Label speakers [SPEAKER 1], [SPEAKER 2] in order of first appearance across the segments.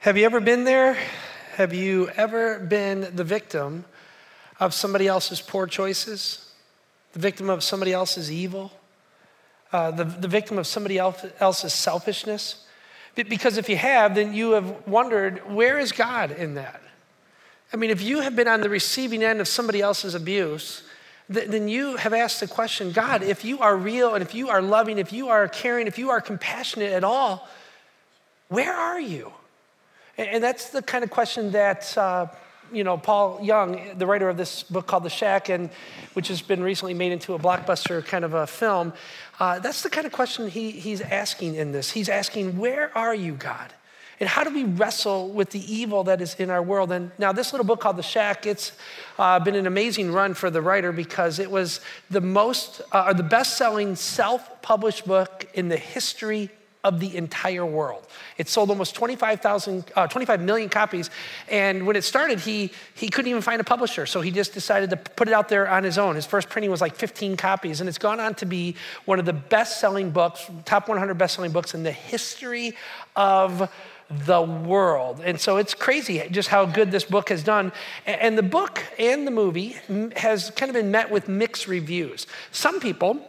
[SPEAKER 1] Have you ever been there? Have you ever been the victim of somebody else's poor choices? The victim of somebody else's evil? Uh, the, the victim of somebody else, else's selfishness? Because if you have, then you have wondered, where is God in that? I mean, if you have been on the receiving end of somebody else's abuse, then you have asked the question God, if you are real and if you are loving, if you are caring, if you are compassionate at all, where are you? And that's the kind of question that, uh, you know, Paul Young, the writer of this book called The Shack, and which has been recently made into a blockbuster kind of a film, uh, that's the kind of question he, he's asking in this. He's asking, Where are you, God? And how do we wrestle with the evil that is in our world? And now, this little book called The Shack, it's uh, been an amazing run for the writer because it was the most, uh, the best selling self published book in the history of the entire world. It sold almost 25,000, uh, 25 million copies. And when it started, he, he couldn't even find a publisher. So he just decided to put it out there on his own. His first printing was like 15 copies. And it's gone on to be one of the best selling books, top 100 best selling books in the history of the world. And so it's crazy just how good this book has done. And the book and the movie has kind of been met with mixed reviews. Some people,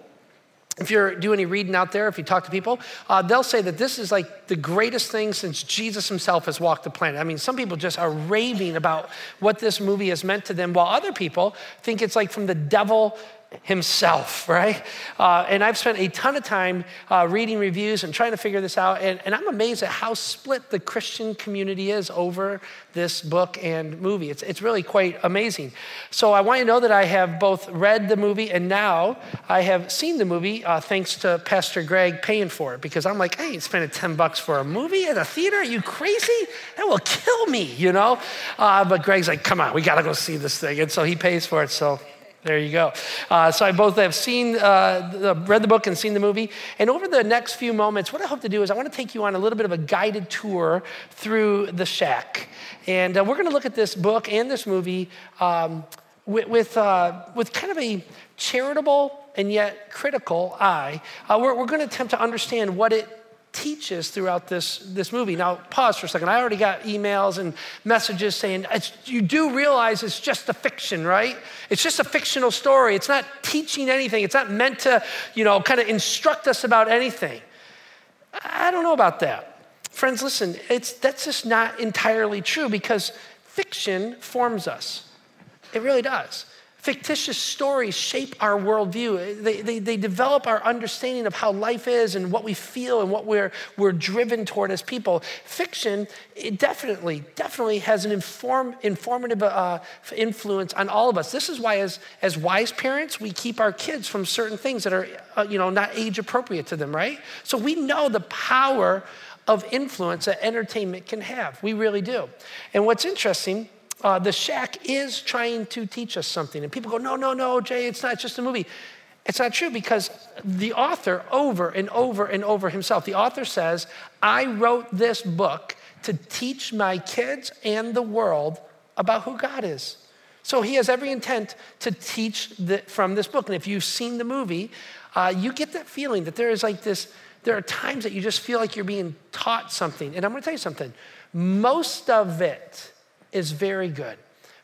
[SPEAKER 1] if you're doing any reading out there, if you talk to people, uh, they'll say that this is like the greatest thing since Jesus himself has walked the planet. I mean, some people just are raving about what this movie has meant to them, while other people think it's like from the devil himself, right? Uh, and I've spent a ton of time uh, reading reviews and trying to figure this out. And, and, I'm amazed at how split the Christian community is over this book and movie. It's, it's really quite amazing. So I want you to know that I have both read the movie and now I have seen the movie uh, thanks to Pastor Greg paying for it because I'm like, hey, spending 10 bucks for a movie at a theater? Are you crazy? That will kill me, you know? Uh, but Greg's like, come on, we got to go see this thing. And so he pays for it. So there you go. Uh, so I both have seen, uh, read the book and seen the movie. And over the next few moments, what I hope to do is I want to take you on a little bit of a guided tour through the shack. And uh, we're going to look at this book and this movie um, with, with, uh, with, kind of a charitable and yet critical eye. Uh, we're, we're going to attempt to understand what it teaches throughout this, this movie. Now, pause for a second. I already got emails and messages saying, you do realize it's just a fiction, right? It's just a fictional story. It's not teaching anything. It's not meant to, you know, kind of instruct us about anything. I don't know about that. Friends, listen, it's, that's just not entirely true because fiction forms us. It really does. Fictitious stories shape our worldview. They, they, they, develop our understanding of how life is and what we feel and what we're, we're driven toward as people. Fiction, it definitely, definitely has an inform, informative uh, influence on all of us. This is why, as, as wise parents, we keep our kids from certain things that are uh, you know, not age appropriate to them, right? So we know the power of influence that entertainment can have. We really do. And what's interesting, uh, the shack is trying to teach us something. And people go, no, no, no, Jay, it's not just a movie. It's not true because the author, over and over and over himself, the author says, I wrote this book to teach my kids and the world about who God is. So he has every intent to teach the, from this book. And if you've seen the movie, uh, you get that feeling that there is like this, there are times that you just feel like you're being taught something. And I'm gonna tell you something most of it is very good.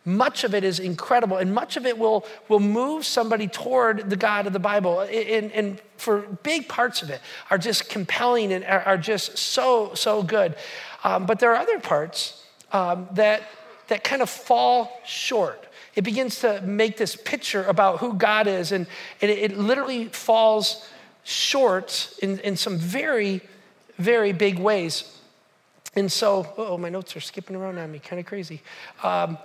[SPEAKER 1] Much of it is incredible, and much of it will, will move somebody toward the God of the Bible. And, and for big parts of it are just compelling and are, just so, so good. Um, but there are other parts um, that, that kind of fall short. It begins to make this picture about who God is, and, and it, it literally falls short in, in some very, very big ways. And so, oh, my notes are skipping around on me, kind of crazy. Um,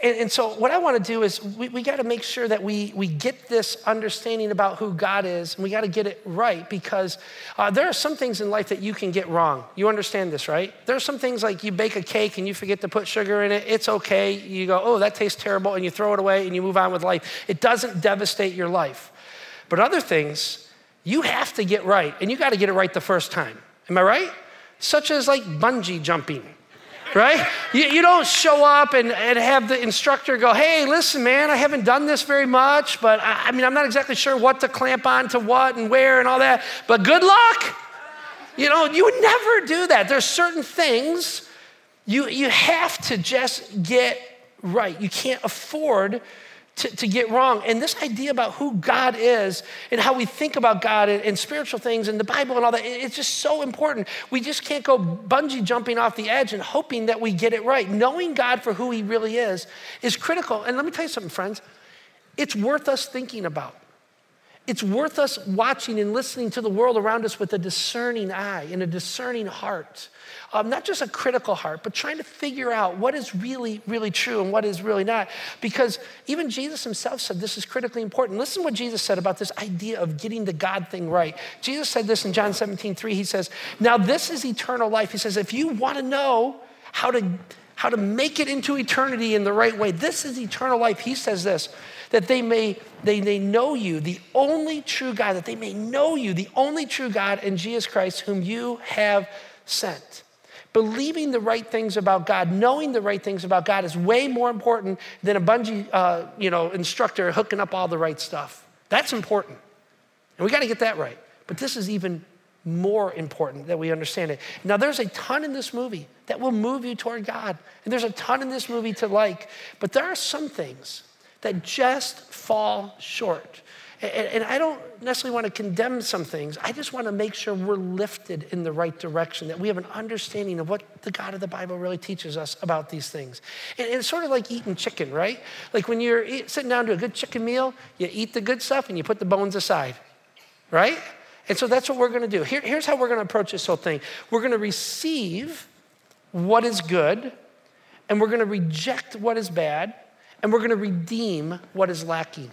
[SPEAKER 1] and, and, so, what I want to do is we, we got to make sure that we, we get this understanding about who God is, and we got to get it right because uh, there are some things in life that you can get wrong. You understand this, right? There are some things like you bake a cake and you forget to put sugar in it. It's okay. You go, oh, that tastes terrible, and you throw it away and you move on with life. It doesn't devastate your life. But other things, you have to get right, and you got to get it right the first time. Am I right? Such as like bungee jumping, right? You, you don't show up and, and have the instructor go, hey, listen, man, I haven't done this very much, but I, I mean, I'm not exactly sure what to clamp on to what and where and all that, but good luck. You know, you would never do that. There's certain things You, you have to just get right. You can't afford to, to get wrong. And this idea about who God is and how we think about God and, and, spiritual things and the Bible and all that, it's just so important. We just can't go bungee jumping off the edge and hoping that we get it right. Knowing God for who He really is is critical. And let me tell you something, friends, it's worth us thinking about. It's worth us watching and listening to the world around us with a discerning eye and a discerning heart. Um, not just a critical heart, but trying to figure out what is really, really true and what is really not. Because even Jesus himself said this is critically important. Listen what Jesus said about this idea of getting the God thing right. Jesus said this in John 17, 3. He says, Now this is eternal life. He says, If you want to know how to how to make it into eternity in the right way. This is eternal life. He says this that they may they may know you, the only true God, that they may know you, the only true God, and Jesus Christ, whom you have sent. Believing the right things about God, knowing the right things about God is way more important than a bungee uh, you know, instructor hooking up all the right stuff. That's important. And we got to get that right. But this is even more important that we understand it. Now, there's a ton in this movie that will move you toward God, and there's a ton in this movie to like, but there are some things that just fall short. And, I don't necessarily want to condemn some things. I just want to make sure we're lifted in the right direction, that we have an understanding of what the God of the Bible really teaches us about these things. And, it's sort of like eating chicken, right? Like when you're sitting down to a good chicken meal, you eat the good stuff and you put the bones aside, right? And so that's what we're going to do. Here, here's how we're going to approach this whole thing we're going to receive what is good, and we're going to reject what is bad, and we're going to redeem what is lacking.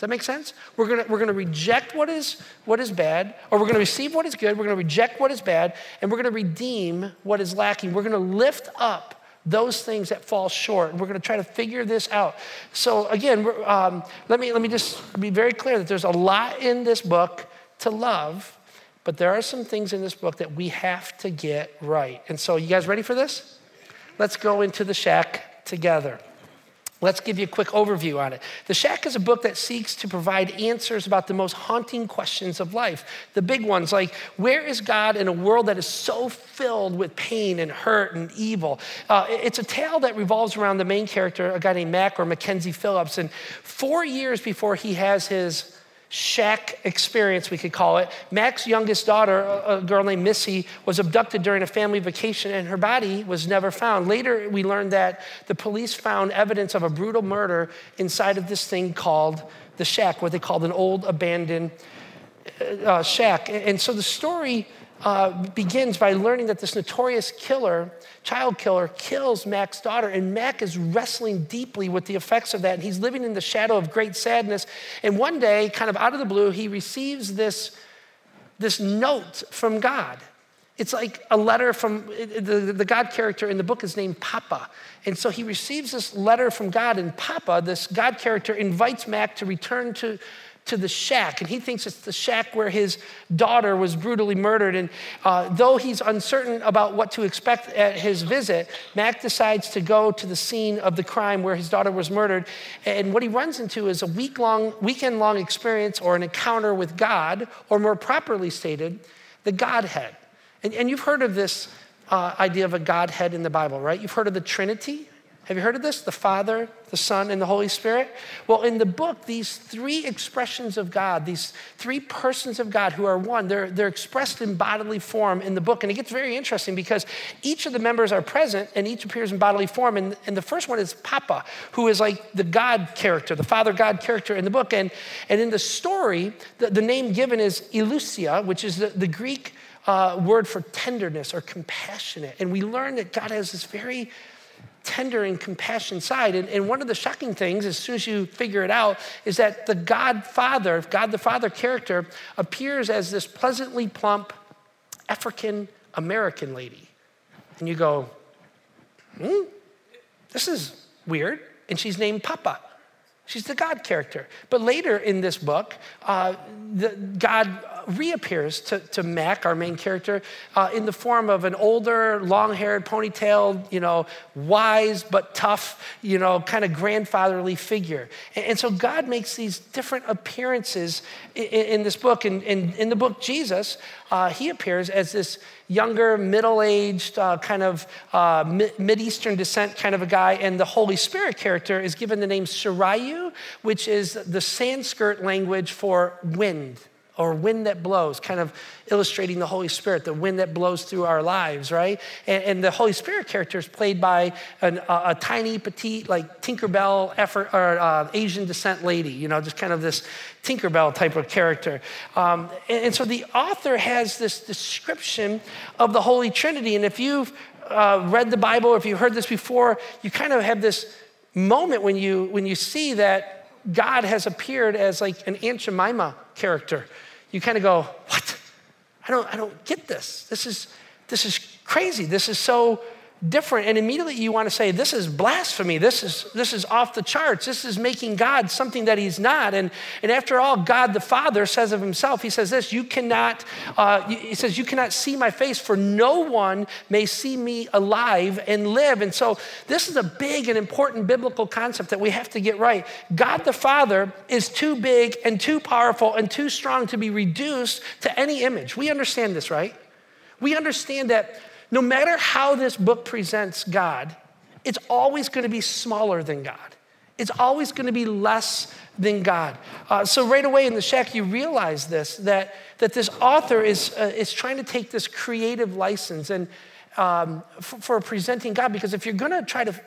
[SPEAKER 1] Does that make sense? We're going to, we're going to reject what is, what is bad, or we're going to receive what is good, we're going to reject what is bad, and we're going to redeem what is lacking. We're going to lift up those things that fall short. And we're going to try to figure this out. So, again, um, let, me, let me just be very clear that there's a lot in this book to love, but there are some things in this book that we have to get right. And so, you guys ready for this? Let's go into the shack together. Let's give you a quick overview on it. The Shack is a book that seeks to provide answers about the most haunting questions of life. The big ones, like where is God in a world that is so filled with pain and hurt and evil? Uh, it's a tale that revolves around the main character, a guy named Mac or Mackenzie Phillips. And four years before he has his shack experience, we could call it. Mac's youngest daughter, a girl named Missy, was abducted during a family vacation and her body was never found. Later, we learned that the police found evidence of a brutal murder inside of this thing called the shack, what they called an old abandoned uh, shack. And so the story uh, begins by learning that this notorious killer, child killer, kills Mac's daughter, and Mac is wrestling deeply with the effects of that. And he's living in the shadow of great sadness. And one day, kind of out of the blue, he receives this, this note from God. It's like a letter from the, the God character in the book is named Papa. And so he receives this letter from God, and Papa, this God character, invites Mac to return to to the shack, and he thinks it's the shack where his daughter was brutally murdered. And uh, though he's uncertain about what to expect at his visit, Mac decides to go to the scene of the crime where his daughter was murdered. And what he runs into is a week long, weekend long experience or an encounter with God, or more properly stated, the Godhead. And, and you've heard of this uh, idea of a Godhead in the Bible, right? You've heard of the Trinity. Have you heard of this? The Father, the Son, and the Holy Spirit? Well, in the book, these three expressions of God, these three persons of God who are one, they're, they're expressed in bodily form in the book. And it gets very interesting because each of the members are present and each appears in bodily form. And, and the first one is Papa, who is like the God character, the Father God character in the book. And, and in the story, the, the name given is Elousia, which is the, the Greek uh, word for tenderness or compassionate. And we learn that God has this very tender and compassion side. And, and, one of the shocking things, as soon as you figure it out, is that the God Father, God the Father character, appears as this pleasantly plump African American lady. And you go, hmm, this is weird. And she's named Papa. She's the God character. But later in this book, uh, the, God reappears to, to Mac, our main character, uh, in the form of an older, long haired, ponytailed, you know, wise but tough, you know, kind of grandfatherly figure. And, and, so God makes these different appearances in, in this book. And in, in, the book, Jesus, uh, he appears as this younger, middle aged, uh, kind of uh, Mid Eastern descent kind of a guy. And the Holy Spirit character is given the name Sarayu, which is the Sanskrit language for wind or wind that blows, kind of illustrating the Holy Spirit, the wind that blows through our lives, right? And, and the Holy Spirit character is played by an, a, a, tiny, petite, like Tinkerbell effort, or uh, Asian descent lady, you know, just kind of this Tinkerbell type of character. Um, and, and, so the author has this description of the Holy Trinity. And if you've uh, read the Bible, or if you've heard this before, you kind of have this moment when you, when you see that God has appeared as like an Aunt Jemima character you kind of go, what? I don't, I don't get this. This is, this is crazy. This is so different. And immediately you want to say, this is blasphemy. This is, this is off the charts. This is making God something that he's not. And, and after all, God the Father says of himself, he says this, you cannot, uh, he says, you cannot see my face for no one may see me alive and live. And so this is a big and important biblical concept that we have to get right. God the Father is too big and too powerful and too strong to be reduced to any image. We understand this, right? We understand that no matter how this book presents God, it's always going to be smaller than God. It's always going to be less than God. Uh, so right away in the shack, you realize this that, that this author is, uh, is trying to take this creative license and um, for, for presenting God. Because if you're going to try to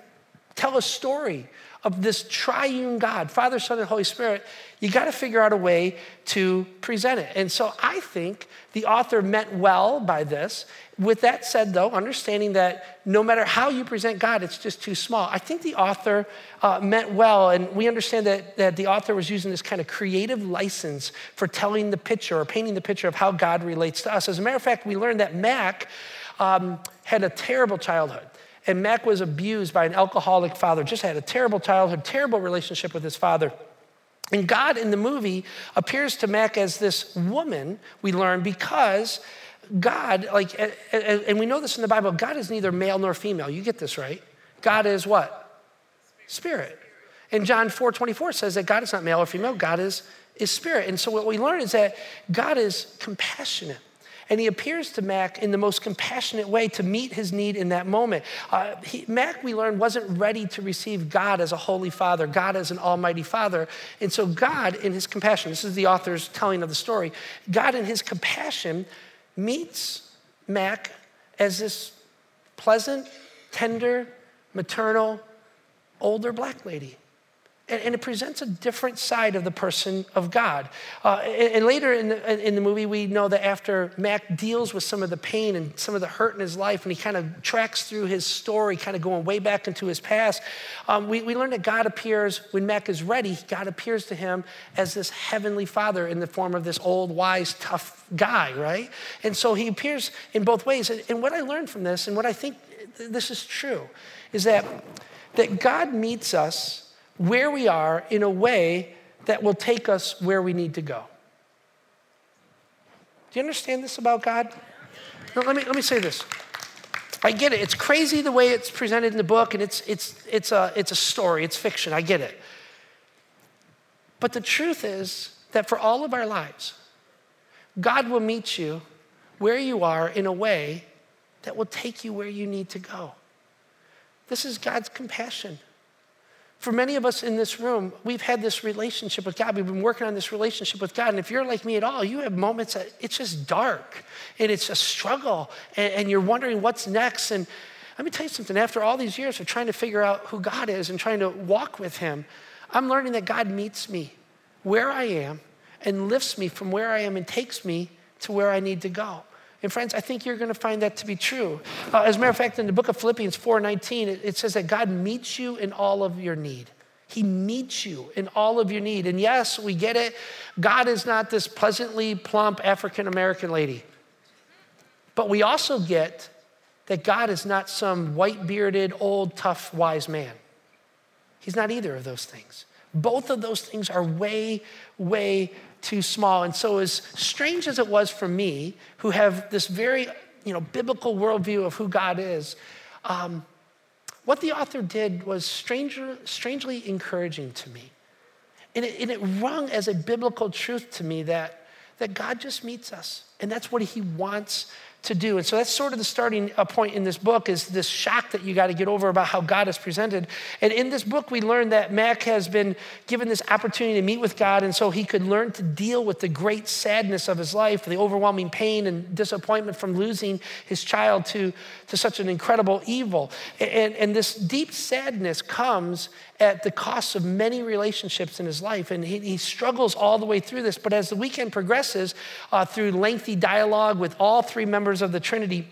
[SPEAKER 1] tell a story of this triune God, Father, Son, and Holy Spirit, you got to figure out a way to present it. And so I think the author meant well by this. With that said, though, understanding that no matter how you present God, it's just too small. I think the author uh, meant well, and we understand that, that the author was using this kind of creative license for telling the picture or painting the picture of how God relates to us. As a matter of fact, we learned that Mac um, had a terrible childhood. And Mac was abused by an alcoholic father, just had a terrible childhood, terrible relationship with his father. And God in the movie appears to Mac as this woman, we learn, because God, like, and we know this in the Bible, God is neither male nor female. You get this, right? God is what? Spirit. And John 4 24 says that God is not male or female, God is, is spirit. And so what we learn is that God is compassionate. And he appears to Mac in the most compassionate way to meet his need in that moment. Uh, he, Mac, we learned, wasn't ready to receive God as a holy father, God as an almighty father. And so, God, in his compassion, this is the author's telling of the story, God, in his compassion, meets Mac as this pleasant, tender, maternal, older black lady. And, and, it presents a different side of the person of God. Uh, and, and, later in the, in the movie, we know that after Mac deals with some of the pain and some of the hurt in his life, and he kind of tracks through his story, kind of going way back into his past, um, we, we learn that God appears, when Mac is ready, God appears to him as this heavenly father in the form of this old, wise, tough guy, right? And so he appears in both ways. And, and what I learned from this, and what I think this is true, is that, that God meets us where we are in a way that will take us where we need to go. Do you understand this about God? No, let, me, let me say this. I get it. It's crazy the way it's presented in the book, and it's, it's, it's, a, it's a story, it's fiction. I get it. But the truth is that for all of our lives, God will meet you where you are in a way that will take you where you need to go. This is God's compassion. For many of us in this room, we've had this relationship with God. We've been working on this relationship with God. And if you're like me at all, you have moments that it's just dark and it's a struggle and, and you're wondering what's next. And let me tell you something after all these years of trying to figure out who God is and trying to walk with Him, I'm learning that God meets me where I am and lifts me from where I am and takes me to where I need to go. And friends, I think you're going to find that to be true. Uh, as a matter of fact, in the book of Philippians 4:19, it, it says that God meets you in all of your need. He meets you in all of your need. And yes, we get it. God is not this pleasantly plump African American lady. But we also get that God is not some white bearded, old, tough, wise man. He's not either of those things. Both of those things are way, way too small. And so, as strange as it was for me, who have this very you know, biblical worldview of who God is, um, what the author did was stranger, strangely encouraging to me. And it, and it rung as a biblical truth to me that, that God just meets us. And that's what he wants to do. And so that's sort of the starting uh, point in this book is this shock that you got to get over about how God is presented. And in this book, we learn that Mac has been given this opportunity to meet with God, and so he could learn to deal with the great sadness of his life, the overwhelming pain and disappointment from losing his child to, to such an incredible evil. And, and this deep sadness comes at the cost of many relationships in his life. And he, he struggles all the way through this. But as the weekend progresses, uh, through lengthy dialogue with all three members of the Trinity,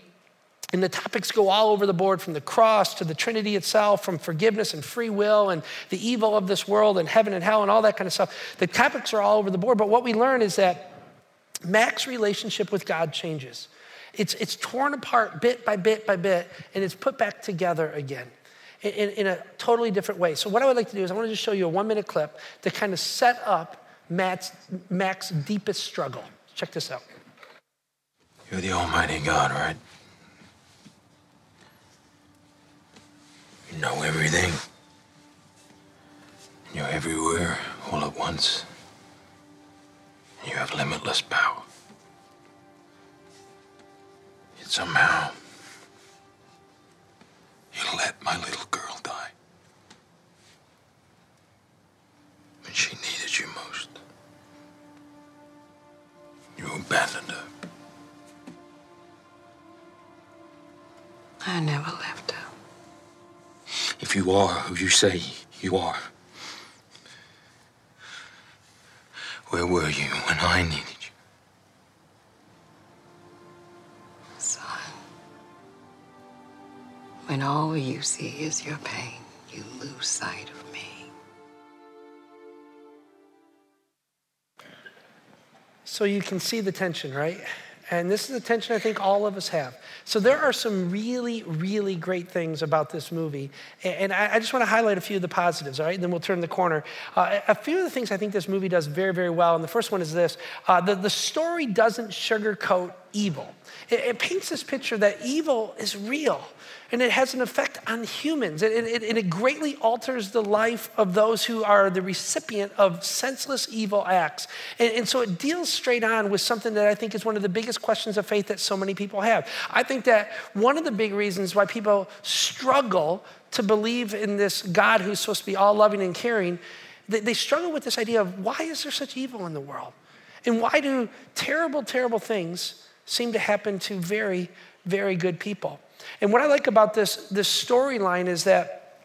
[SPEAKER 1] and the topics go all over the board from the cross to the Trinity itself, from forgiveness and free will and the evil of this world and heaven and hell and all that kind of stuff. The topics are all over the board. But what we learn is that Mac's relationship with God changes. It's, it's torn apart bit by bit by bit, and it's put back together again in, in a totally different way. So, what I would like to do is I want to just show you a one minute clip to kind of set up Matt's, Mac's deepest struggle. Check this out.
[SPEAKER 2] You're the Almighty God, right? You know everything. You're everywhere all at once. You have limitless power. Yet somehow, you are who you say you are, where were you when I needed you?
[SPEAKER 3] Son, when all you see is your pain, you lose sight of me.
[SPEAKER 1] So you can see the tension, right? And this is the tension I think all of us have. So there are some really, really great things about this movie. And I just want to highlight a few of the positives, all right? And then we'll turn the corner. Uh, a few of the things I think this movie does very, very well. And the first one is this uh, the, the story doesn't sugarcoat evil. It, it, paints this picture that evil is real and it has an effect on humans. It, it, it, greatly alters the life of those who are the recipient of senseless evil acts. And, and so it deals straight on with something that I think is one of the biggest questions of faith that so many people have. I think that one of the big reasons why people struggle to believe in this God who's supposed to be all loving and caring, they, they struggle with this idea of why is there such evil in the world? And why do terrible, terrible things seem to happen to very, very good people. And what I like about this, this storyline is that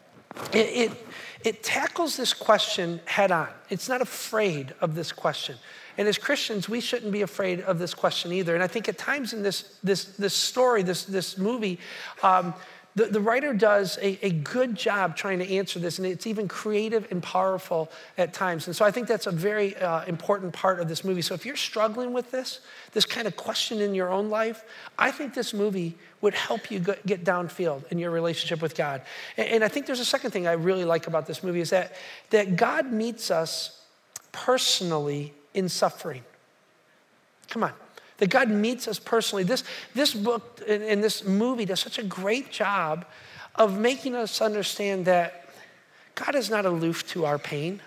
[SPEAKER 1] it, it, it tackles this question head on. It's not afraid of this question. And as Christians, we shouldn't be afraid of this question either. And I think at times in this, this, this story, this, this movie, um, the, the writer does a, a good job trying to answer this, and it's even creative and powerful at times. And so I think that's a very uh, important part of this movie. So if you're struggling with this, this kind of question in your own life, I think this movie would help you get downfield in your relationship with God. And, and I think there's a second thing I really like about this movie is that, that God meets us personally in suffering. Come on that God meets us personally. This, this book and, this movie does such a great job of making us understand that God is not aloof to our pain.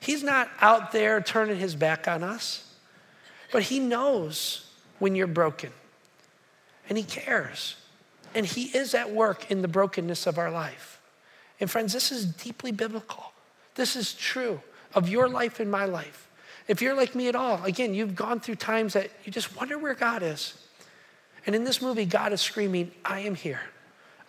[SPEAKER 1] He's not out there turning his back on us, but he knows when you're broken and he cares. And he is at work in the brokenness of our life. And friends, this is deeply biblical. This is true of your life and my life. If you're like me at all, again, you've gone through times that you just wonder where God is. And in this movie, God is screaming, I am here.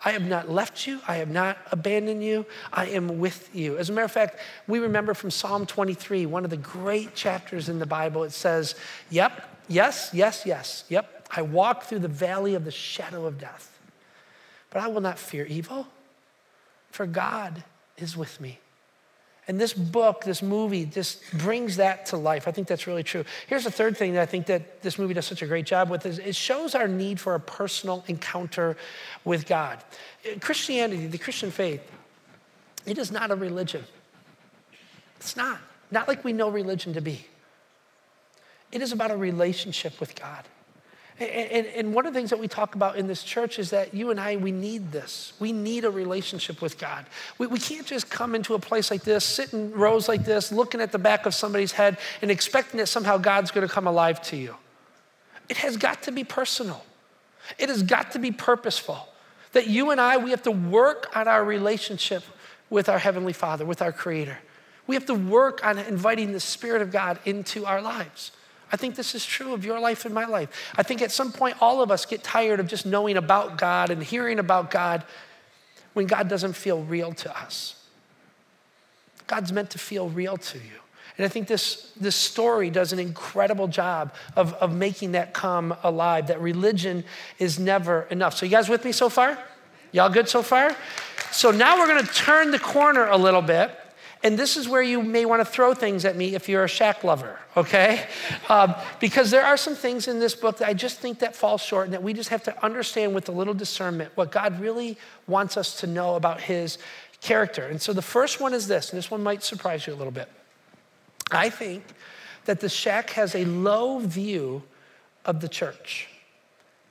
[SPEAKER 1] I have not left you. I have not abandoned you. I am with you. As a matter of fact, we remember from Psalm 23, one of the great chapters in the Bible, it says, Yep, yes, yes, yes, yep. I walk through the valley of the shadow of death, but I will not fear evil, for God is with me. And this book, this movie, just brings that to life. I think that's really true. Here's the third thing that I think that this movie does such a great job with is it shows our need for a personal encounter with God. Christianity, the Christian faith, it is not a religion. It's not. Not like we know religion to be. It is about a relationship with God. And, and, one of the things that we talk about in this church is that you and I, we need this. We need a relationship with God. We, we can't just come into a place like this, sit in rows like this, looking at the back of somebody's head and expecting that somehow God's going to come alive to you. It has got to be personal. It has got to be purposeful. That you and I, we have to work on our relationship with our Heavenly Father, with our Creator. We have to work on inviting the Spirit of God into our lives. I think this is true of your life and my life. I think at some point, all of us get tired of just knowing about God and hearing about God when God doesn't feel real to us. God's meant to feel real to you. And I think this, this story does an incredible job of, of making that come alive, that religion is never enough. So, you guys with me so far? Y'all good so far? So, now we're gonna turn the corner a little bit. And this is where you may want to throw things at me if you're a shack lover, okay? Um, because there are some things in this book that I just think that fall short and that we just have to understand with a little discernment what God really wants us to know about his character. And so the first one is this, and this one might surprise you a little bit. I think that the Shack has a low view of the church.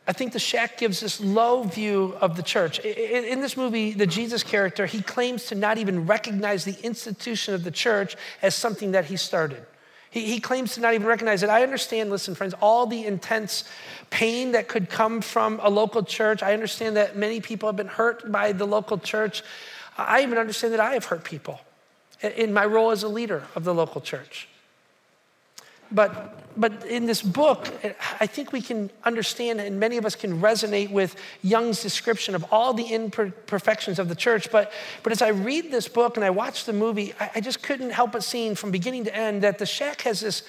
[SPEAKER 1] I think the Shack gives this low view of the church. In, this movie, the Jesus character, he claims to not even recognize the institution of the church as something that he started. He, claims to not even recognize it. I understand, listen, friends, all the intense pain that could come from a local church. I understand that many people have been hurt by the local church. I even understand that I have hurt people in my role as a leader of the local church. But, but in this book, I think we can understand, and many of us can resonate with Young's description of all the imperfections of the church. But, but as I read this book and I watch the movie, I, I just couldn't help but seeing from beginning to end that the shack has this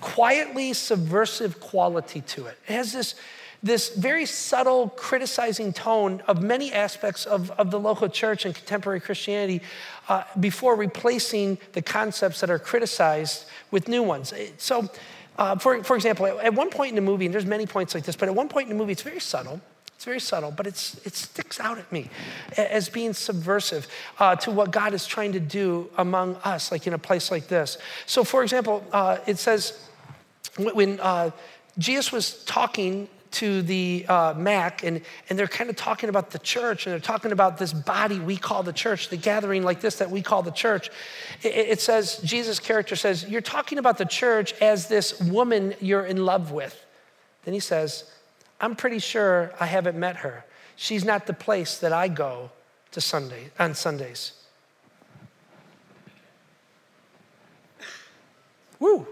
[SPEAKER 1] quietly subversive quality to it. It has this, this very subtle criticizing tone of many aspects of, of the local church and contemporary Christianity uh, before replacing the concepts that are criticized with new ones. So, uh, for, for example, at one point in the movie, and there's many points like this, but at one point in the movie, it's very subtle. It's very subtle, but it's, it sticks out at me as being subversive uh, to what God is trying to do among us, like in a place like this. So, for example, uh, it says when uh, Jesus was talking to the uh, Mac, and, and they're kind of talking about the church, and they're talking about this body we call the church, the gathering like this that we call the church. It, it says, Jesus' character says, You're talking about the church as this woman you're in love with. Then he says, I'm pretty sure I haven't met her. She's not the place that I go to Sunday on Sundays. Woo.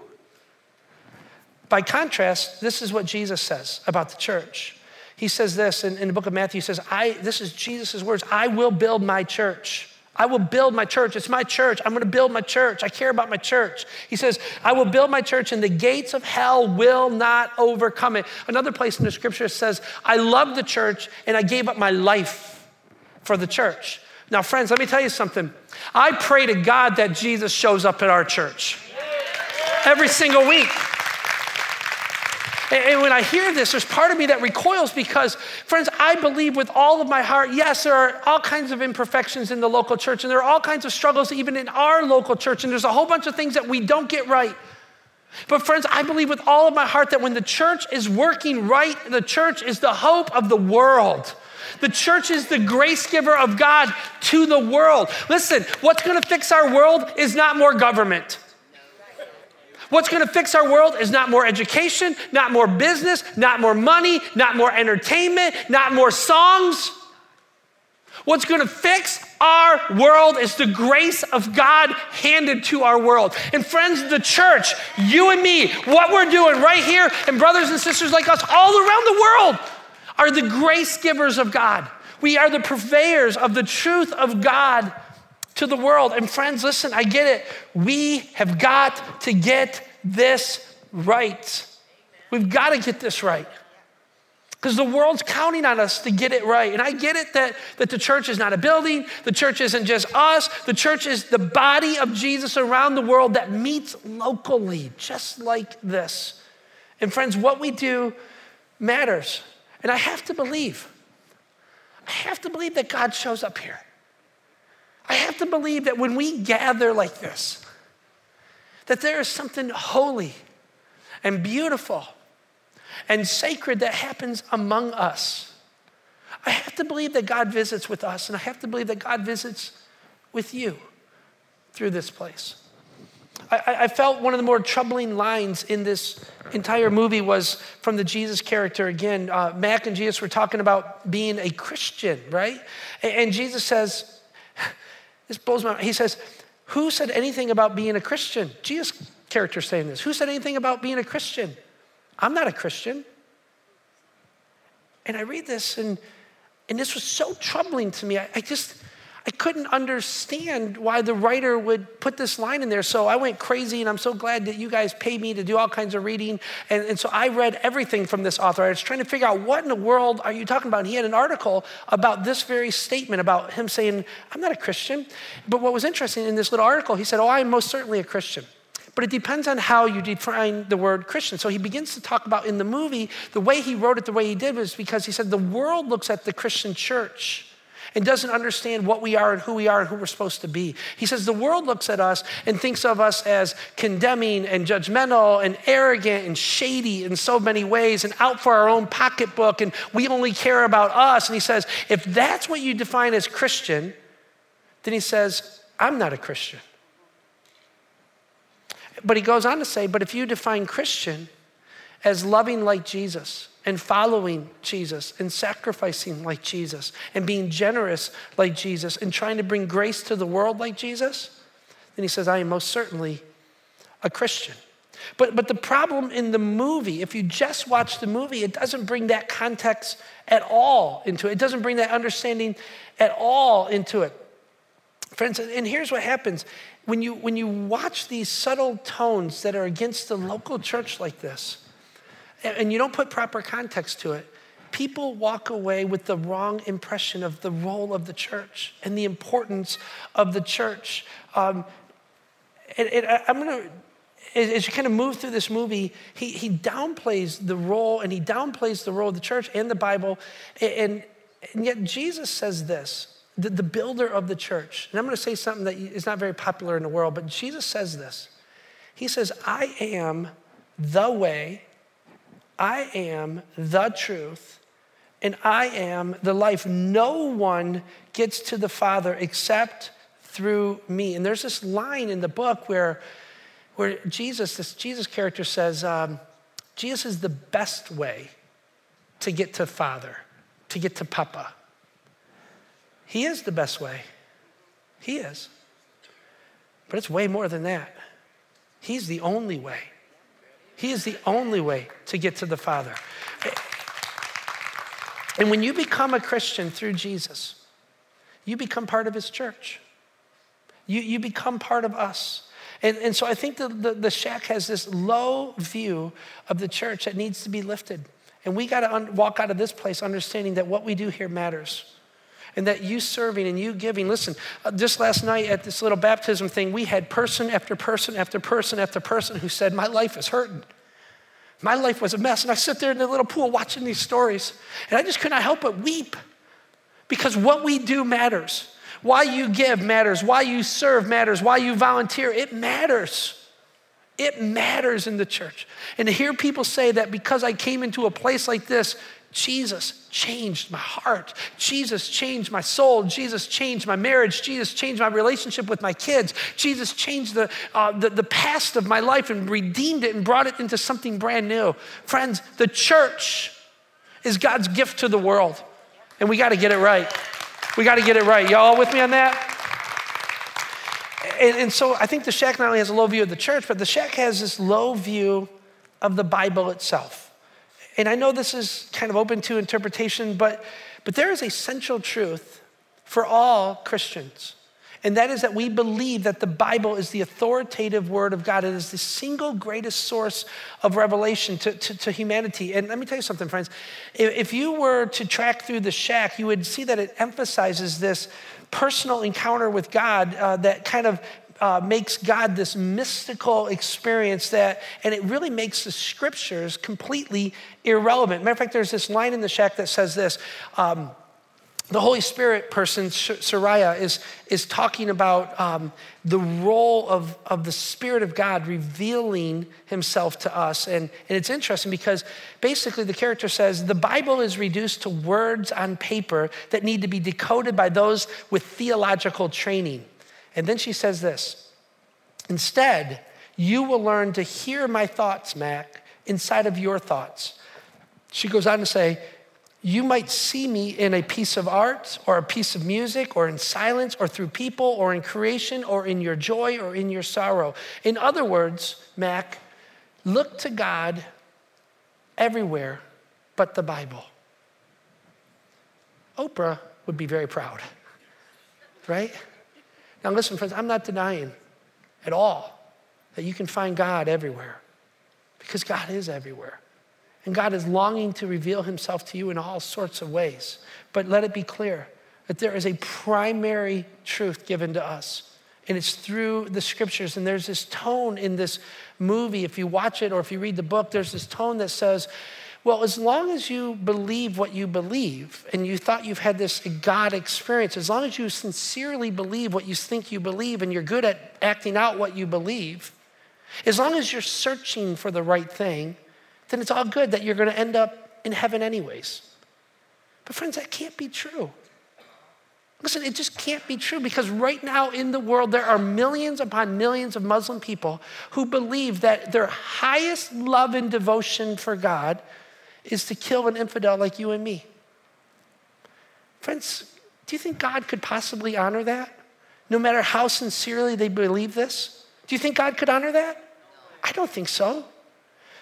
[SPEAKER 1] By contrast, this is what Jesus says about the church. He says this in, in the book of Matthew, he says, I, this is Jesus' words, I will build my church. I will build my church. It's my church. I'm going to build my church. I care about my church. He says, I will build my church and the gates of hell will not overcome it. Another place in the scripture says, I love the church and I gave up my life for the church. Now, friends, let me tell you something. I pray to God that Jesus shows up at our church every single week. And when I hear this, there's part of me that recoils because, friends, I believe with all of my heart, yes, there are all kinds of imperfections in the local church, and there are all kinds of struggles even in our local church, and there's a whole bunch of things that we don't get right. But, friends, I believe with all of my heart that when the church is working right, the church is the hope of the world. The church is the grace giver of God to the world. Listen, what's gonna fix our world is not more government. What's going to fix our world is not more education, not more business, not more money, not more entertainment, not more songs. What's going to fix our world is the grace of God handed to our world. And friends, the church, you and me, what we're doing right here, and brothers and sisters like us all around the world, are the grace givers of God. We are the purveyors of the truth of God to the world. And friends, listen, I get it. We have got to get this right. We've got to get this right. Because the world's counting on us to get it right. And I get it that, that the church is not a building, the church isn't just us, the church is the body of Jesus around the world that meets locally, just like this. And friends, what we do matters. And I have to believe, I have to believe that God shows up here. I have to believe that when we gather like this, that there is something holy and beautiful and sacred that happens among us. I have to believe that God visits with us, and I have to believe that God visits with you through this place. I, I, felt one of the more troubling lines in this entire movie was from the Jesus character again. Uh, Mac and Jesus were talking about being a Christian, right? And, and Jesus says, this blows my mind. He says, Who said anything about being a Christian? Jesus character saying this. Who said anything about being a Christian? I'm not a Christian. And I read this, and, and this was so troubling to me. I, I just, I couldn't understand why the writer would put this line in there. So I went crazy, and I'm so glad that you guys paid me to do all kinds of reading. And, and so I read everything from this author. I was trying to figure out what in the world are you talking about? And he had an article about this very statement about him saying, I'm not a Christian. But what was interesting in this little article, he said, Oh, I'm most certainly a Christian. But it depends on how you define the word Christian. So he begins to talk about in the movie, the way he wrote it the way he did was because he said the world looks at the Christian church and doesn't understand what we are and who we are and who we're supposed to be. He says the world looks at us and thinks of us as condemning and judgmental and arrogant and shady in so many ways and out for our own pocketbook and we only care about us. And he says, if that's what you define as Christian, then he says, I'm not a Christian. But he goes on to say, but if you define Christian as loving like Jesus, and following Jesus and sacrificing like Jesus and being generous like Jesus and trying to bring grace to the world like Jesus, then he says, I am most certainly a Christian. But, but the problem in the movie, if you just watch the movie, it doesn't bring that context at all into it. It doesn't bring that understanding at all into it. Friends, and here's what happens when you, when you watch these subtle tones that are against the local church like this, and you don't put proper context to it, people walk away with the wrong impression of the role of the church and the importance of the church. Um, and, and I'm going to as you kind of move through this movie, he, he downplays the role and he downplays the role of the church and the Bible. And, and yet Jesus says this the, the builder of the church. And I'm going to say something that is not very popular in the world, but Jesus says this. He says, I am the way, I am the truth, and I am the life. No one gets to the Father except through me. And there's this line in the book where, where Jesus, this Jesus character says, um, Jesus is the best way to get to Father, to get to Papa. He is the best way. He is. But it's way more than that. He's the only way. He is the only way to get to the Father. And when you become a Christian through Jesus, you become part of His church. You, you become part of us. And, and so I think the, the, the shack has this low view of the church that needs to be lifted. And we got to un- walk out of this place understanding that what we do here matters and that you serving and you giving. Listen, uh, just last night at this little baptism thing, we had person after person after person after person who said, My life is hurting. My life was a mess. And I sit there in the little pool watching these stories, and I just could not help but weep because what we do matters. Why you give matters. Why you serve matters. Why you volunteer, it matters. It matters in the church. And to hear people say that because I came into a place like this, Jesus changed my heart. Jesus changed my soul. Jesus changed my marriage. Jesus changed my relationship with my kids. Jesus changed the, uh, the, the past of my life and redeemed it and brought it into something brand new. Friends, the church is God's gift to the world, and we got to get it right. We got to get it right. Y'all with me on that? And, and so I think the shack not only has a low view of the church, but the shack has this low view of the Bible itself. And I know this is kind of open to interpretation, but, but there is a central truth for all Christians. And that is that we believe that the Bible is the authoritative word of God. It is the single greatest source of revelation to, to, to, humanity. And let me tell you something, friends. If you were to track through the shack, you would see that it emphasizes this personal encounter with God uh, that kind of uh, makes God this mystical experience that, and it really makes the scriptures completely irrelevant. Matter of fact, there's this line in the shack that says this. Um, the Holy Spirit person, Sarayu, is, is talking about um, the role of, of the Spirit of God revealing himself to us. And, and it's interesting because basically the character says the Bible is reduced to words on paper that need to be decoded by those with theological training. And then she says this Instead, you will learn to hear my thoughts, Mac, inside of your thoughts. She goes on to say, you might see me in a piece of art or a piece of music or in silence or through people or in creation or in your joy or in your sorrow. In other words, Mac, look to God everywhere but the Bible. Oprah would be very proud, right? Now, listen, friends, I'm not denying at all that you can find God everywhere because God is everywhere. And God is longing to reveal himself to you in all sorts of ways. But let it be clear that there is a primary truth given to us, and it's through the scriptures. And there's this tone in this movie, if you watch it or if you read the book, there's this tone that says, well, as long as you believe what you believe and you thought you've had this God experience, as long as you sincerely believe what you think you believe and you're good at acting out what you believe, as long as you're searching for the right thing, then it's all good that you're going to end up in heaven anyways. But, friends, that can't be true. Listen, it just can't be true because right now in the world, there are millions upon millions of Muslim people who believe that their highest love and devotion for God is to kill an infidel like you and me. Friends, do you think God could possibly honor that? No matter how sincerely they believe this? Do you think God could honor that? I don't think so.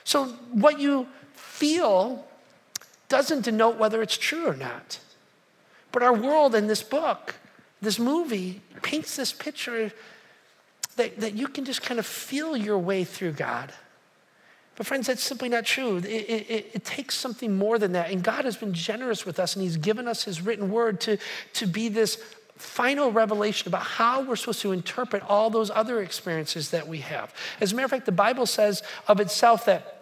[SPEAKER 1] So, what you feel doesn't denote whether it's true or not. But our world in this book, this movie, paints this picture that, that you can just kind of feel your way through God. But, friends, that's simply not true. It, it, it, takes something more than that. And God has been generous with us, and He's given us His written word to, to be this final revelation about how we're supposed to interpret all those other experiences that we have. As a matter of fact, the Bible says of itself that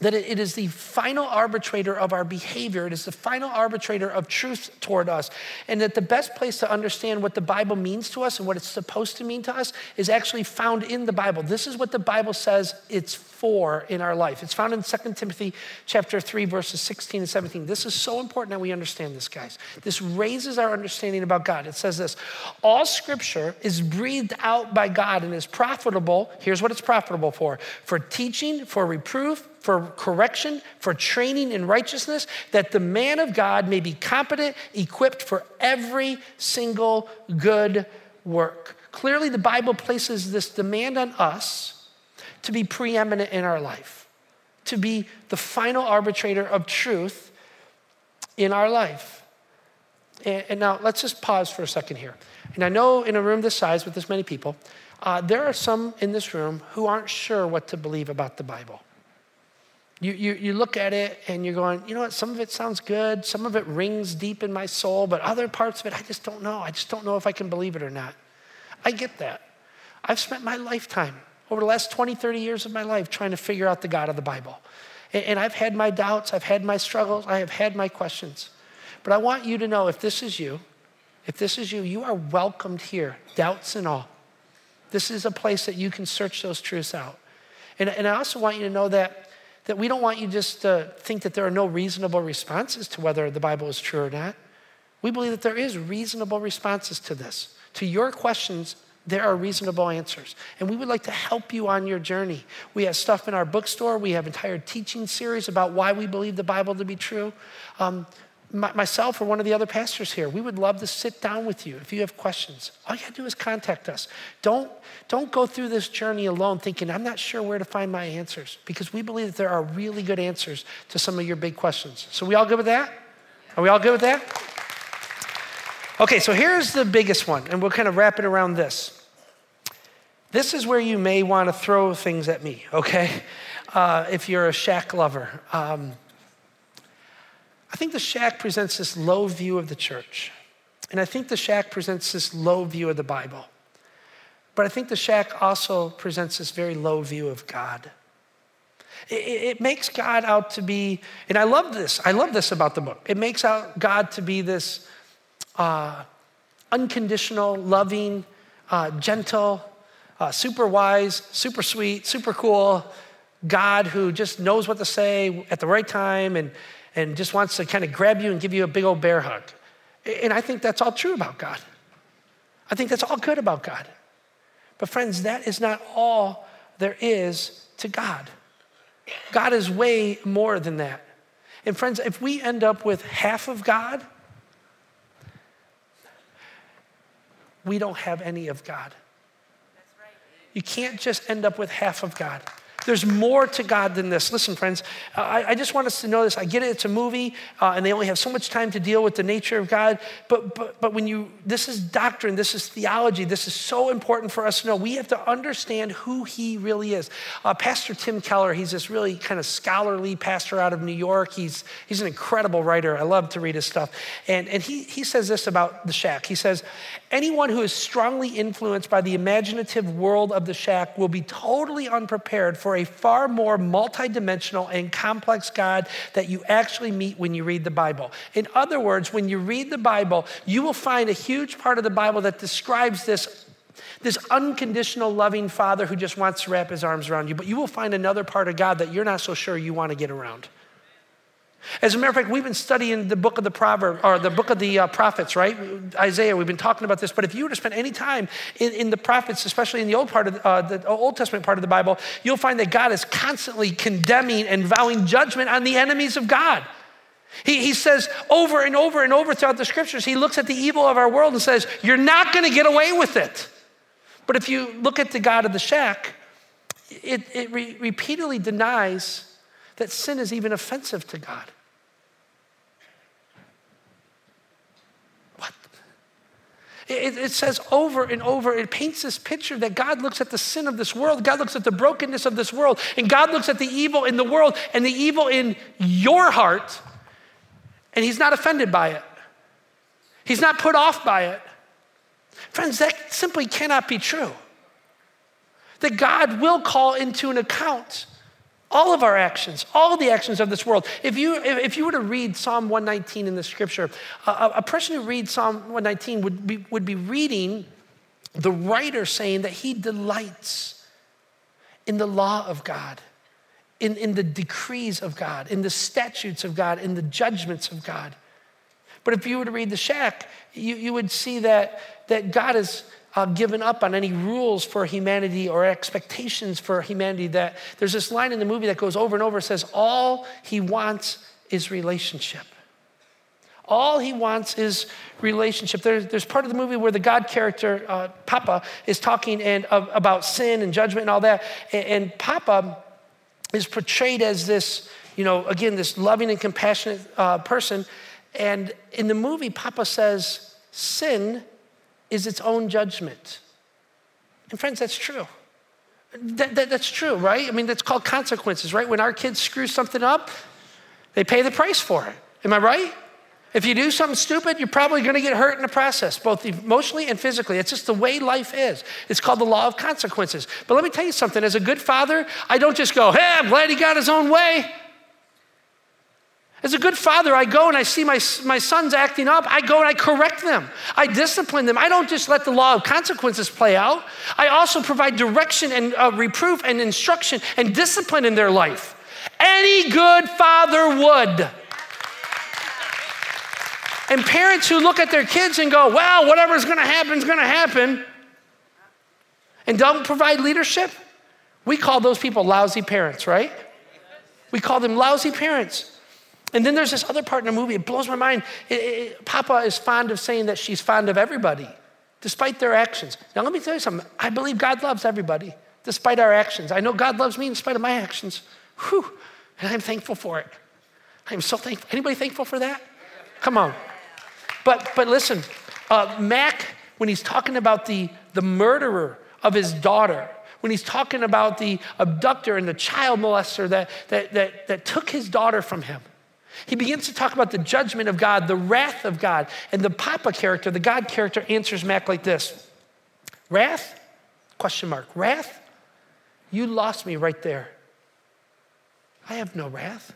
[SPEAKER 1] that it is the final arbitrator of our behavior. It is the final arbitrator of truth toward us. And that the best place to understand what the Bible means to us and what it's supposed to mean to us is actually found in the Bible. This is what the Bible says it's for in our life. It's found in 2 Timothy chapter 3, verses 16 and 17. This is so important that we understand this, guys. This raises our understanding about God. It says this All scripture is breathed out by God and is profitable. Here's what it's profitable for for teaching, for reproof, for correction, for training in righteousness, that the man of God may be competent, equipped for every single good work. Clearly, the Bible places this demand on us to be preeminent in our life, to be the final arbitrator of truth in our life. And, now let's just pause for a second here. And I know in a room this size with this many people, uh, there are some in this room who aren't sure what to believe about the Bible. You, you, you look at it and you're going, you know what, some of it sounds good, some of it rings deep in my soul, but other parts of it, I just don't know. I just don't know if I can believe it or not. I get that. I've spent my lifetime, over the last 20, 30 years of my life, trying to figure out the God of the Bible. And, and I've had my doubts, I've had my struggles, I have had my questions. But I want you to know if this is you, if this is you, you are welcomed here, doubts and all. This is a place that you can search those truths out. And, and I also want you to know that that we don't want you just to think that there are no reasonable responses to whether the Bible is true or not. We believe that there is reasonable responses to this. To your questions, there are reasonable answers. And we would like to help you on your journey. We have stuff in our bookstore. We have entire teaching series about why we believe the Bible to be true. Um, myself or one of the other pastors here, we would love to sit down with you if you have questions. All you gotta do is contact us. Don't, don't go through this journey alone thinking, I'm not sure where to find my answers, because we believe that there are really good answers to some of your big questions. So, we all good with that? Are we all good with that? Okay, so here's the biggest one, and we'll kind of wrap it around this. This is where you may want to throw things at me, okay? Uh, if you're a shack lover. Um, I think the shack presents this low view of the church. And I think the shack presents this low view of the Bible. But I think the shack also presents this very low view of God. It, it, makes God out to be, and I love this, I love this about the book. It makes out God to be this uh, unconditional, loving, uh, gentle, uh, super wise, super sweet, super cool God who just knows what to say at the right time and and just wants to kind of grab you and give you a big old bear hug. And I think that's all true about God. I think that's all good about God. But, friends, that is not all there is to God. God is way more than that. And, friends, if we end up with half of God, we don't have any of God. You can't just end up with half of God. There's more to God than this. Listen, friends, I, I just want us to know this. I get it, it's a movie, uh, and they only have so much time to deal with the nature of God. But, but, but when you, this is doctrine, this is theology, this is so important for us to know. We have to understand who He really is. Uh, pastor Tim Keller, he's this really kind of scholarly pastor out of New York. He's, he's an incredible writer. I love to read his stuff. And, and he, he says this about the shack. He says, Anyone who is strongly influenced by the imaginative world of the shack will be totally unprepared for a far more multidimensional and complex God that you actually meet when you read the Bible. In other words, when you read the Bible, you will find a huge part of the Bible that describes this this unconditional loving father who just wants to wrap his arms around you, but you will find another part of God that you're not so sure you want to get around. As a matter of fact, we've been studying the book of the Proverbs, or the book of the uh, prophets, right? Isaiah, we've been talking about this. But if you were to spend any time in, in the prophets, especially in the old part of uh, the Old Testament part of the Bible, you'll find that God is constantly condemning and vowing judgment on the enemies of God. He, he says over and over and over throughout the scriptures, he looks at the evil of our world and says, You're not going to get away with it. But if you look at the God of the shack, it, it re- repeatedly denies that sin is even offensive to God. It, it, says over and over, it paints this picture that God looks at the sin of this world, God looks at the brokenness of this world, and God looks at the evil in the world and the evil in your heart, and He's not offended by it. He's not put off by it. Friends, that simply cannot be true. That God will call into an account all of our actions, all the actions of this world. If you, if you were to read Psalm 119 in the scripture, a, a person who reads Psalm 119 would be, would be reading the writer saying that he delights in the law of God, in, in the decrees of God, in the statutes of God, in the judgments of God. But if you were to read the shack, you, you would see that, that God is uh, given up on any rules for humanity or expectations for humanity. That there's this line in the movie that goes over and over. Says, "All he wants is relationship." All he wants is relationship. There's, there's part of the movie where the God character, uh, Papa, is talking and, uh, about sin and judgment and all that. And, and, Papa is portrayed as this, you know, again, this loving and compassionate uh, person. And in the movie, Papa says, Sin is its own judgment. And friends, that's true. That, that, that's true, right? I mean, that's called consequences, right? When our kids screw something up, they pay the price for it. Am I right? If you do something stupid, you're probably going to get hurt in the process, both emotionally and physically. It's just the way life is. It's called the law of consequences. But let me tell you something as a good father, I don't just go, hey, I'm glad he got his own way. As a good father, I go and I see my, my sons acting up. I go and I correct them. I discipline them. I don't just let the law of consequences play out. I also provide direction and uh, reproof and instruction and discipline in their life. Any good father would. And parents who look at their kids and go, well, whatever's going to happen is going to happen, and don't provide leadership, we call those people lousy parents, right? We call them lousy parents. And then there's this other part in the movie, it blows my mind. It, it, Papa is fond of saying that she's fond of everybody, despite their actions. Now, let me tell you something. I believe God loves everybody, despite our actions. I know God loves me in spite of my actions. Whew, and I'm thankful for it. I'm so thankful. Anybody thankful for that? Come on. But, but listen, uh, Mac, when he's talking about the, the murderer of his daughter, when he's talking about the abductor and the child molester that, that, that, that took his daughter from him, he begins to talk about the judgment of God, the wrath of God. And the Papa character, the God character, answers Mac like this Wrath? Question mark. Wrath? You lost me right there. I have no wrath.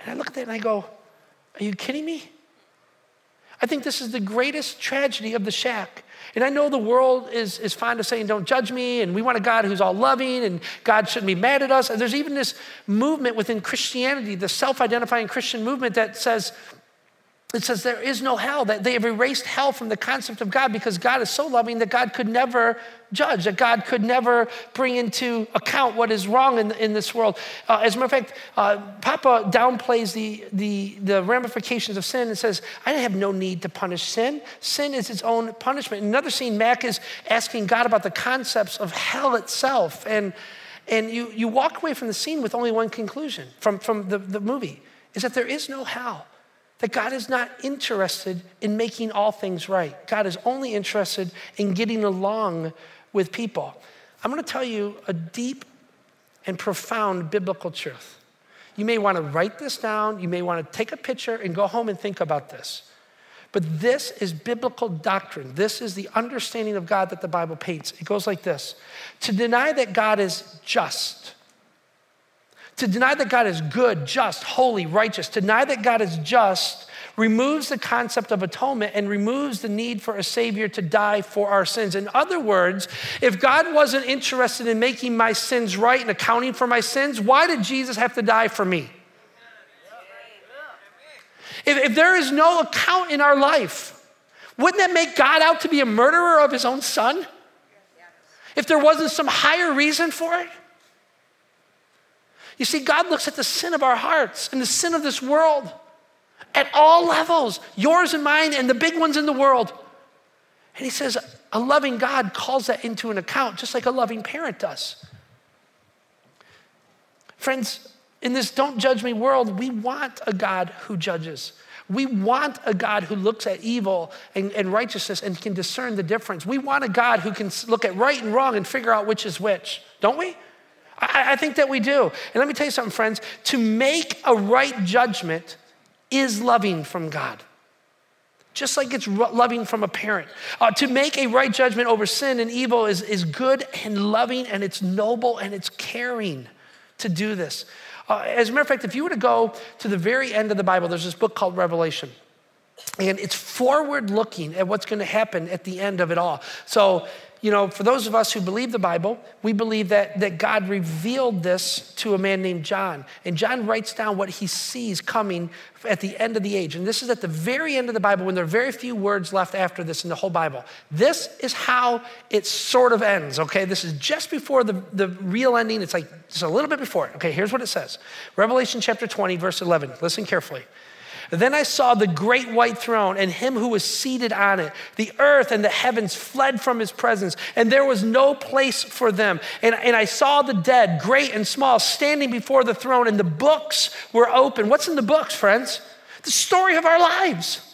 [SPEAKER 1] And I look at that and I go, Are you kidding me? I think this is the greatest tragedy of the shack. And I know the world is, is fond of saying, don't judge me, and we want a God who's all loving, and God shouldn't be mad at us. And there's even this movement within Christianity, the self identifying Christian movement that says, it says there is no hell, that they have erased hell from the concept of God because God is so loving that God could never judge, that God could never bring into account what is wrong in, in this world. Uh, as a matter of fact, uh, Papa downplays the, the, the ramifications of sin and says, I have no need to punish sin. Sin is its own punishment. In another scene, Mac is asking God about the concepts of hell itself. And, and you, you walk away from the scene with only one conclusion from, from the, the movie, is that there is no hell that God is not interested in making all things right. God is only interested in getting along with people. I'm going to tell you a deep and profound biblical truth. You may want to write this down, you may want to take a picture and go home and think about this. But this is biblical doctrine. This is the understanding of God that the Bible paints. It goes like this To deny that God is just, to deny that God is good, just, holy, righteous, to deny that God is just removes the concept of atonement and removes the need for a Savior to die for our sins. In other words, if God wasn't interested in making my sins right and accounting for my sins, why did Jesus have to die for me? If, if there is no account in our life, wouldn't that make God out to be a murderer of his own son? If there wasn't some higher reason for it? You see, God looks at the sin of our hearts and the sin of this world at all levels, yours and mine, and the big ones in the world. And he says, a loving God calls that into an account, just like a loving parent does. Friends, in this don't judge me world, we want a God who judges. We want a God who looks at evil and, and, righteousness and can discern the difference. We want a God who can look at right and wrong and figure out which is which, don't we? I, I think that we do. And let me tell you something, friends. To make a right judgment is loving from God. Just like it's loving from a parent. Uh, to make a right judgment over sin and evil is, is good and loving and it's noble and it's caring to do this. Uh, as a matter of fact, if you were to go to the very end of the Bible, there's this book called Revelation. And it's forward looking at what's going to happen at the end of it all. So you know, for those of us who believe the Bible, we believe that, that God revealed this to a man named John. And John writes down what he sees coming at the end of the age. And this is at the very end of the Bible when there are very few words left after this in the whole Bible. This is how it sort of ends, okay? This is just before the, the real ending. It's like just a little bit before it. Okay, here's what it says Revelation chapter 20, verse 11. Listen carefully. Then I saw the great white throne and him who was seated on it. The earth and the heavens fled from his presence, and there was no place for them. And, and I saw the dead, great and small, standing before the throne, and the books were open. What's in the books, friends? The story of our lives.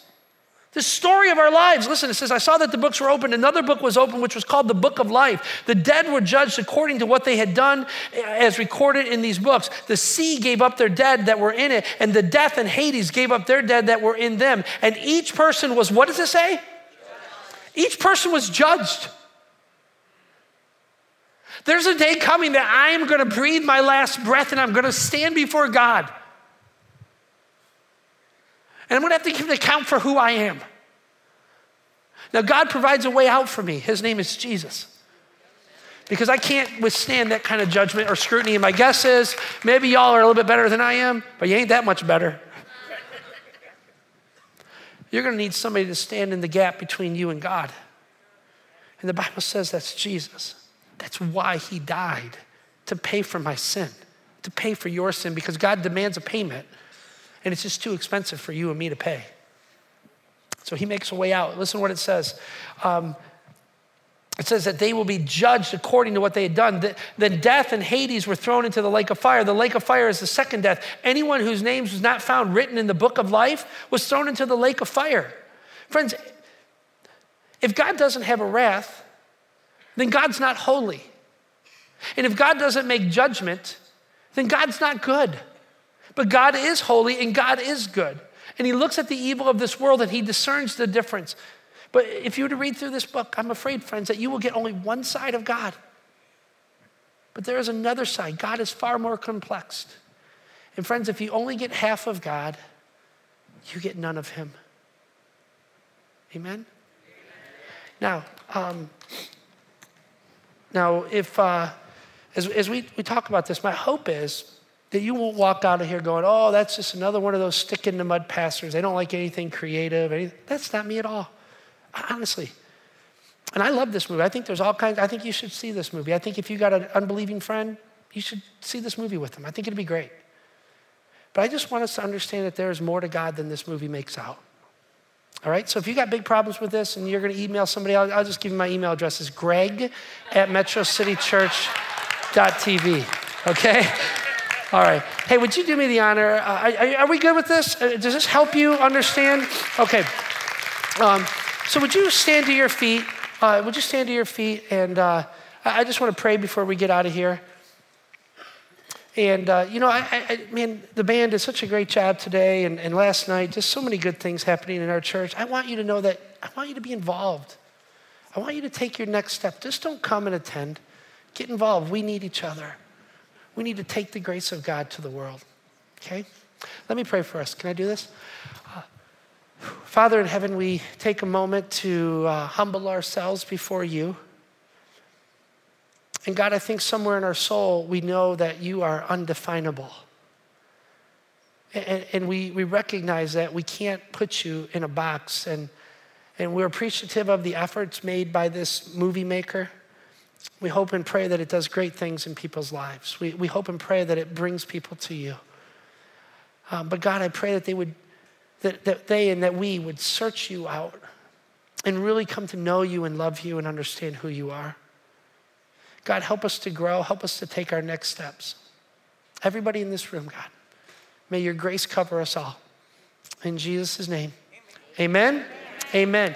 [SPEAKER 1] The story of our lives. Listen, it says, I saw that the books were opened. Another book was opened, which was called the Book of Life. The dead were judged according to what they had done eh, as recorded in these books. The sea gave up their dead that were in it, and the death and Hades gave up their dead that were in them. And each person was, what does it say? Each person was judged. There's a day coming that I am going to breathe my last breath and I'm going to stand before God. And I'm going to have to give an account for who I am. Now, God provides a way out for me. His name is Jesus. Because I can't withstand that kind of judgment or scrutiny. And my guess is maybe y'all are a little bit better than I am, but you ain't that much better. You're going to need somebody to stand in the gap between you and God. And the Bible says that's Jesus. That's why he died to pay for my sin, to pay for your sin, because God demands a payment and it's just too expensive for you and me to pay. So he makes a way out. Listen to what it says. Um, it says that they will be judged according to what they had done. Then death and Hades were thrown into the lake of fire. The lake of fire is the second death. Anyone whose name was not found written in the book of life was thrown into the lake of fire. Friends, if God doesn't have a wrath, then God's not holy. And if God doesn't make judgment, then God's not good. But God is holy and God is good. And he looks at the evil of this world and he discerns the difference. But if you were to read through this book, I'm afraid, friends, that you will get only one side of God. But there is another side. God is far more complex. And friends, if you only get half of God, you get none of him. Amen? Now, um, now if, uh, as, as we, we talk about this, my hope is that you won't walk out of here going, oh, that's just another one of those stick in the mud pastors. They don't like anything creative. Anything. That's not me at all, honestly. And I love this movie. I think there's all kinds, I think you should see this movie. I think if you got an unbelieving friend, you should see this movie with them. I think it'd be great. But I just want us to understand that there is more to God than this movie makes out. All right, so if you got big problems with this and you're going to email somebody, I'll, I'll just give you my email address. It's greg at metrocitychurch.tv. Okay? All right. Hey, would you do me the honor? Uh, are, are, we good with this? Uh, does this help you understand? Okay. Um, so would you stand to your feet? Uh, would you stand to your feet? And uh, I just want to pray before we get out of here. And, uh, you know, I, I, mean, the band did such a great job today and, and last night, just so many good things happening in our church. I want you to know that I want you to be involved. I want you to take your next step. Just don't come and attend. Get involved. We need each other. We need to take the grace of God to the world. Okay? Let me pray for us. Can I do this? Uh, Father in heaven, we take a moment to uh, humble ourselves before you. And God, I think somewhere in our soul, we know that you are undefinable. And, and, we, we recognize that we can't put you in a box. And, and we're appreciative of the efforts made by this movie maker. We hope and pray that it does great things in people's lives. We, we hope and pray that it brings people to you. Um, but God, I pray that they would, that, that they and that we would search you out and really come to know you and love you and understand who you are. God, help us to grow, help us to take our next steps. Everybody in this room, God, may your grace cover us all. In Jesus' name, amen. amen. amen.